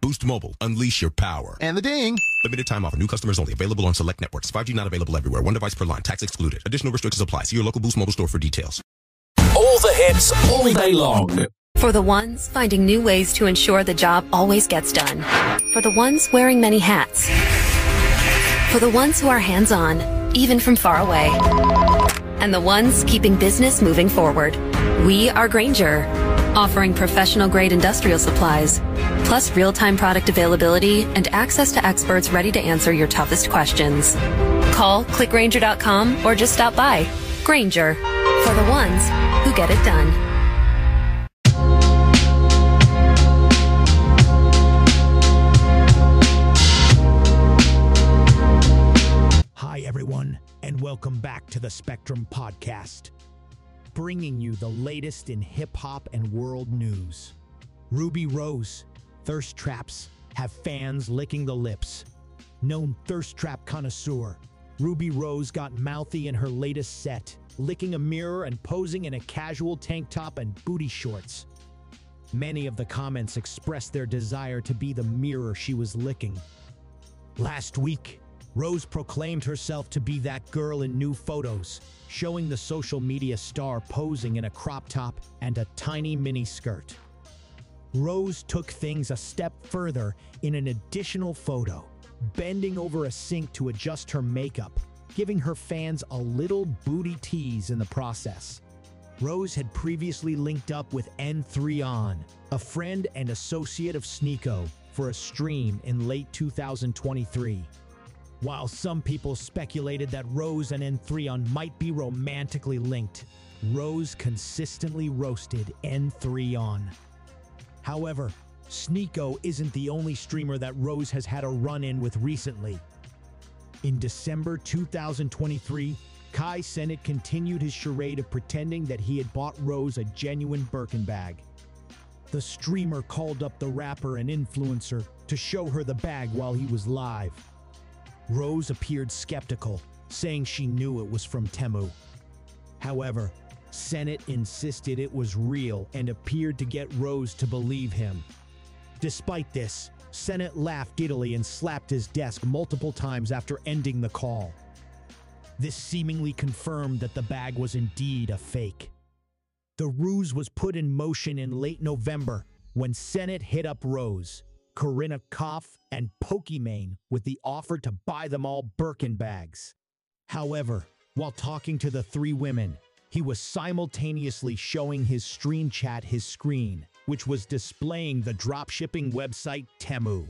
Boost Mobile. Unleash your power. And the ding. Limited time offer. New customers only. Available on select networks. 5G not available everywhere. One device per line. Tax excluded. Additional restrictions apply. See your local Boost Mobile store for details. All the hits, all day long. For the ones finding new ways to ensure the job always gets done. For the ones wearing many hats. For the ones who are hands on, even from far away. And the ones keeping business moving forward. We are Grainger, offering professional grade industrial supplies, plus real time product availability and access to experts ready to answer your toughest questions. Call clickgrainger.com or just stop by. Grainger, for the ones who get it done. Hi, everyone, and welcome back to the Spectrum Podcast, bringing you the latest in hip hop and world news. Ruby Rose, thirst traps have fans licking the lips. Known thirst trap connoisseur, Ruby Rose got mouthy in her latest set, licking a mirror and posing in a casual tank top and booty shorts. Many of the comments expressed their desire to be the mirror she was licking. Last week, Rose proclaimed herself to be that girl in new photos, showing the social media star posing in a crop top and a tiny mini skirt. Rose took things a step further in an additional photo, bending over a sink to adjust her makeup, giving her fans a little booty tease in the process. Rose had previously linked up with N3on, a friend and associate of Sneako, for a stream in late 2023. While some people speculated that Rose and N3on might be romantically linked, Rose consistently roasted N3on. However, Sneako isn't the only streamer that Rose has had a run in with recently. In December 2023, Kai Cenat continued his charade of pretending that he had bought Rose a genuine Birkin bag. The streamer called up the rapper and influencer to show her the bag while he was live. Rose appeared skeptical, saying she knew it was from Temu. However, Cenat insisted it was real and appeared to get Rose to believe him. Despite this, Cenat laughed giddily and slapped his desk multiple times after ending the call. This seemingly confirmed that the bag was indeed a fake. The ruse was put in motion in late November when Cenat hit up Rose, Corinna Kopf, and Pokimane with the offer to buy them all Birkin bags. However, while talking to the three women, he was simultaneously showing his stream chat his screen, which was displaying the dropshipping website Temu.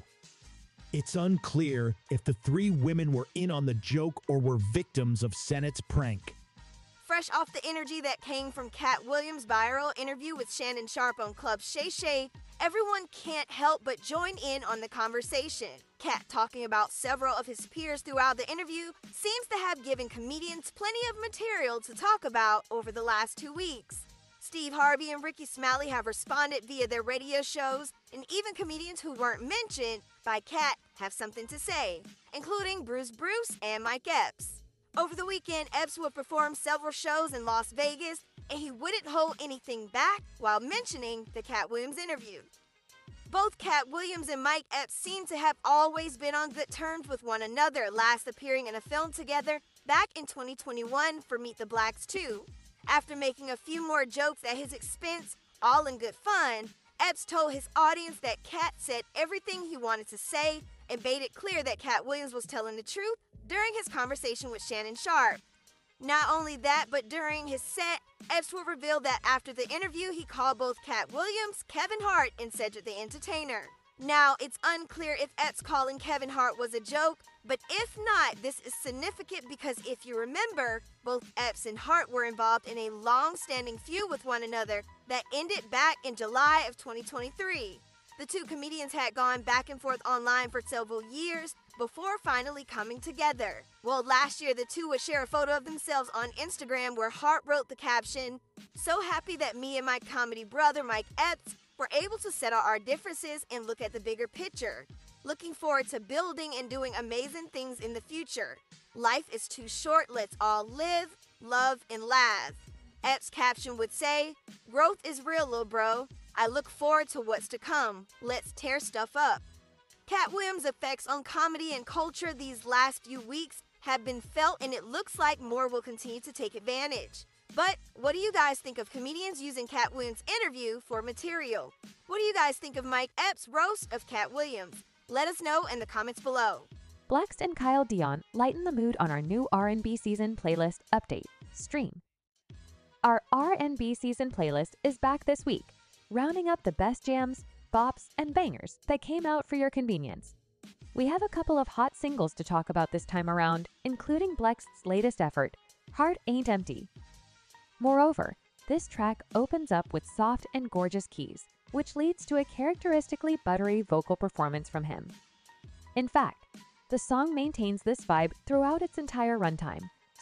It's unclear if the three women were in on the joke or were victims of Cenat's prank. Fresh off the energy that came from Katt Williams' viral interview with Shannon Sharpe on Club Shay Shay, everyone can't help but join in on the conversation. Katt, talking about several of his peers throughout the interview, seems to have given comedians plenty of material to talk about over the last two weeks. Steve Harvey and Rickey Smiley have responded via their radio shows, and even comedians who weren't mentioned by Katt have something to say, including Bruce Bruce and Mike Epps. Over the weekend, Epps would perform several shows in Las Vegas, and he wouldn't hold anything back while mentioning the Katt Williams interview. Both Katt Williams and Mike Epps seem to have always been on good terms with one another, last appearing in a film together back in 2021 for Meet the Blacks 2. After making a few more jokes at his expense, all in good fun, Epps told his audience that Katt said everything he wanted to say and made it clear that Katt Williams was telling the truth during his conversation with Shannon Sharpe. Not only that, but during his set, Epps will reveal that after the interview, he called both Katt Williams, Kevin Hart, and Cedric the Entertainer. Now, it's unclear if Epps calling Kevin Hart was a joke, but if not, this is significant because if you remember, both Epps and Hart were involved in a long standing feud with one another that ended back in July of 2023. The two comedians had gone back and forth online for several years before finally coming together. Well, last year, the two would share a photo of themselves on Instagram where Hart wrote the caption So happy that me and my comedy brother, Mike Epps, we're able to settle our differences and look at the bigger picture. Looking forward to building and doing amazing things in the future. Life is too short, let's all live, love, and laugh. Epps' caption would say, Growth is real, little bro. I look forward to what's to come. Let's tear stuff up. Katt Williams' effects on comedy and culture these last few weeks have been felt, and it looks like more will continue to take advantage. But what do you guys think of comedians using Katt Williams' interview for material? What do you guys think of Mike Epps' roast of Katt Williams? Let us know in the comments below. Blxst and Kyle Dion lighten the mood on our new R&B season playlist update, Stream. Our R&B season playlist is back this week, rounding up the best jams, bops, and bangers that came out for your convenience. We have a couple of hot singles to talk about this time around, including Blxst's latest effort, Heart Ain't Empty, Moreover, this track opens up with soft and gorgeous keys, which leads to a characteristically buttery vocal performance from him. In fact, the song maintains this vibe throughout its entire runtime,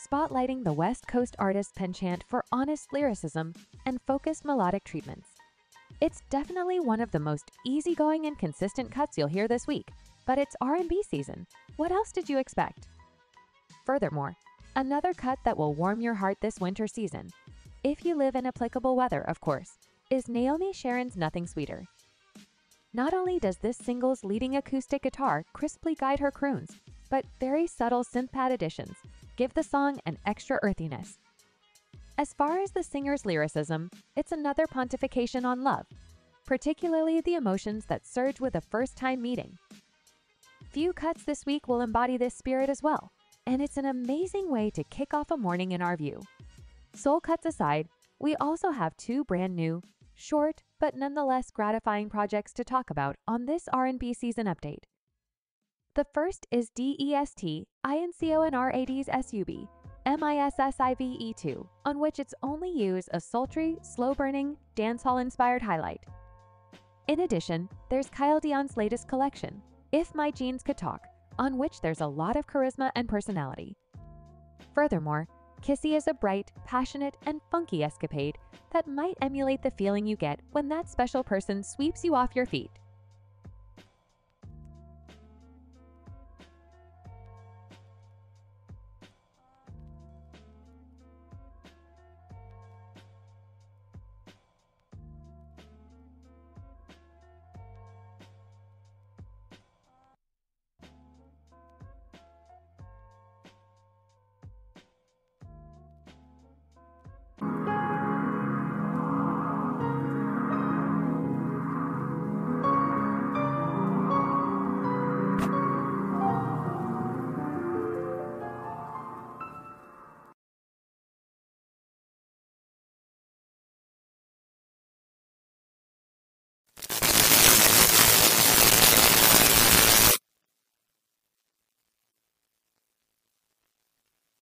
spotlighting the West Coast artist's penchant for honest lyricism and focused melodic treatments. It's definitely one of the most easygoing and consistent cuts you'll hear this week, but it's R&B season. What else did you expect? Furthermore, another cut that will warm your heart this winter season if you live in applicable weather, of course, is Naomi Sharon's Nothing Sweeter. Not only does this single's leading acoustic guitar crisply guide her croons, but very subtle synth pad additions give the song an extra earthiness. As far as the singer's lyricism, it's another pontification on love, particularly the emotions that surge with a first time meeting. Few cuts this week will embody this spirit as well, and it's an amazing way to kick off a morning in our view. Soul cuts aside, we also have two brand new, short but nonetheless gratifying projects to talk about on this R&B season update. The first is Destin Conrad's SUB, MISSIVE2, on which it's only used a sultry, slow-burning, dancehall-inspired highlight. In addition, there's Kyle Dion's latest collection, If My Jeans Could Talk, on which there's a lot of charisma and personality. Furthermore, Kissy is a bright, passionate, and funky escapade that might emulate the feeling you get when that special person sweeps you off your feet.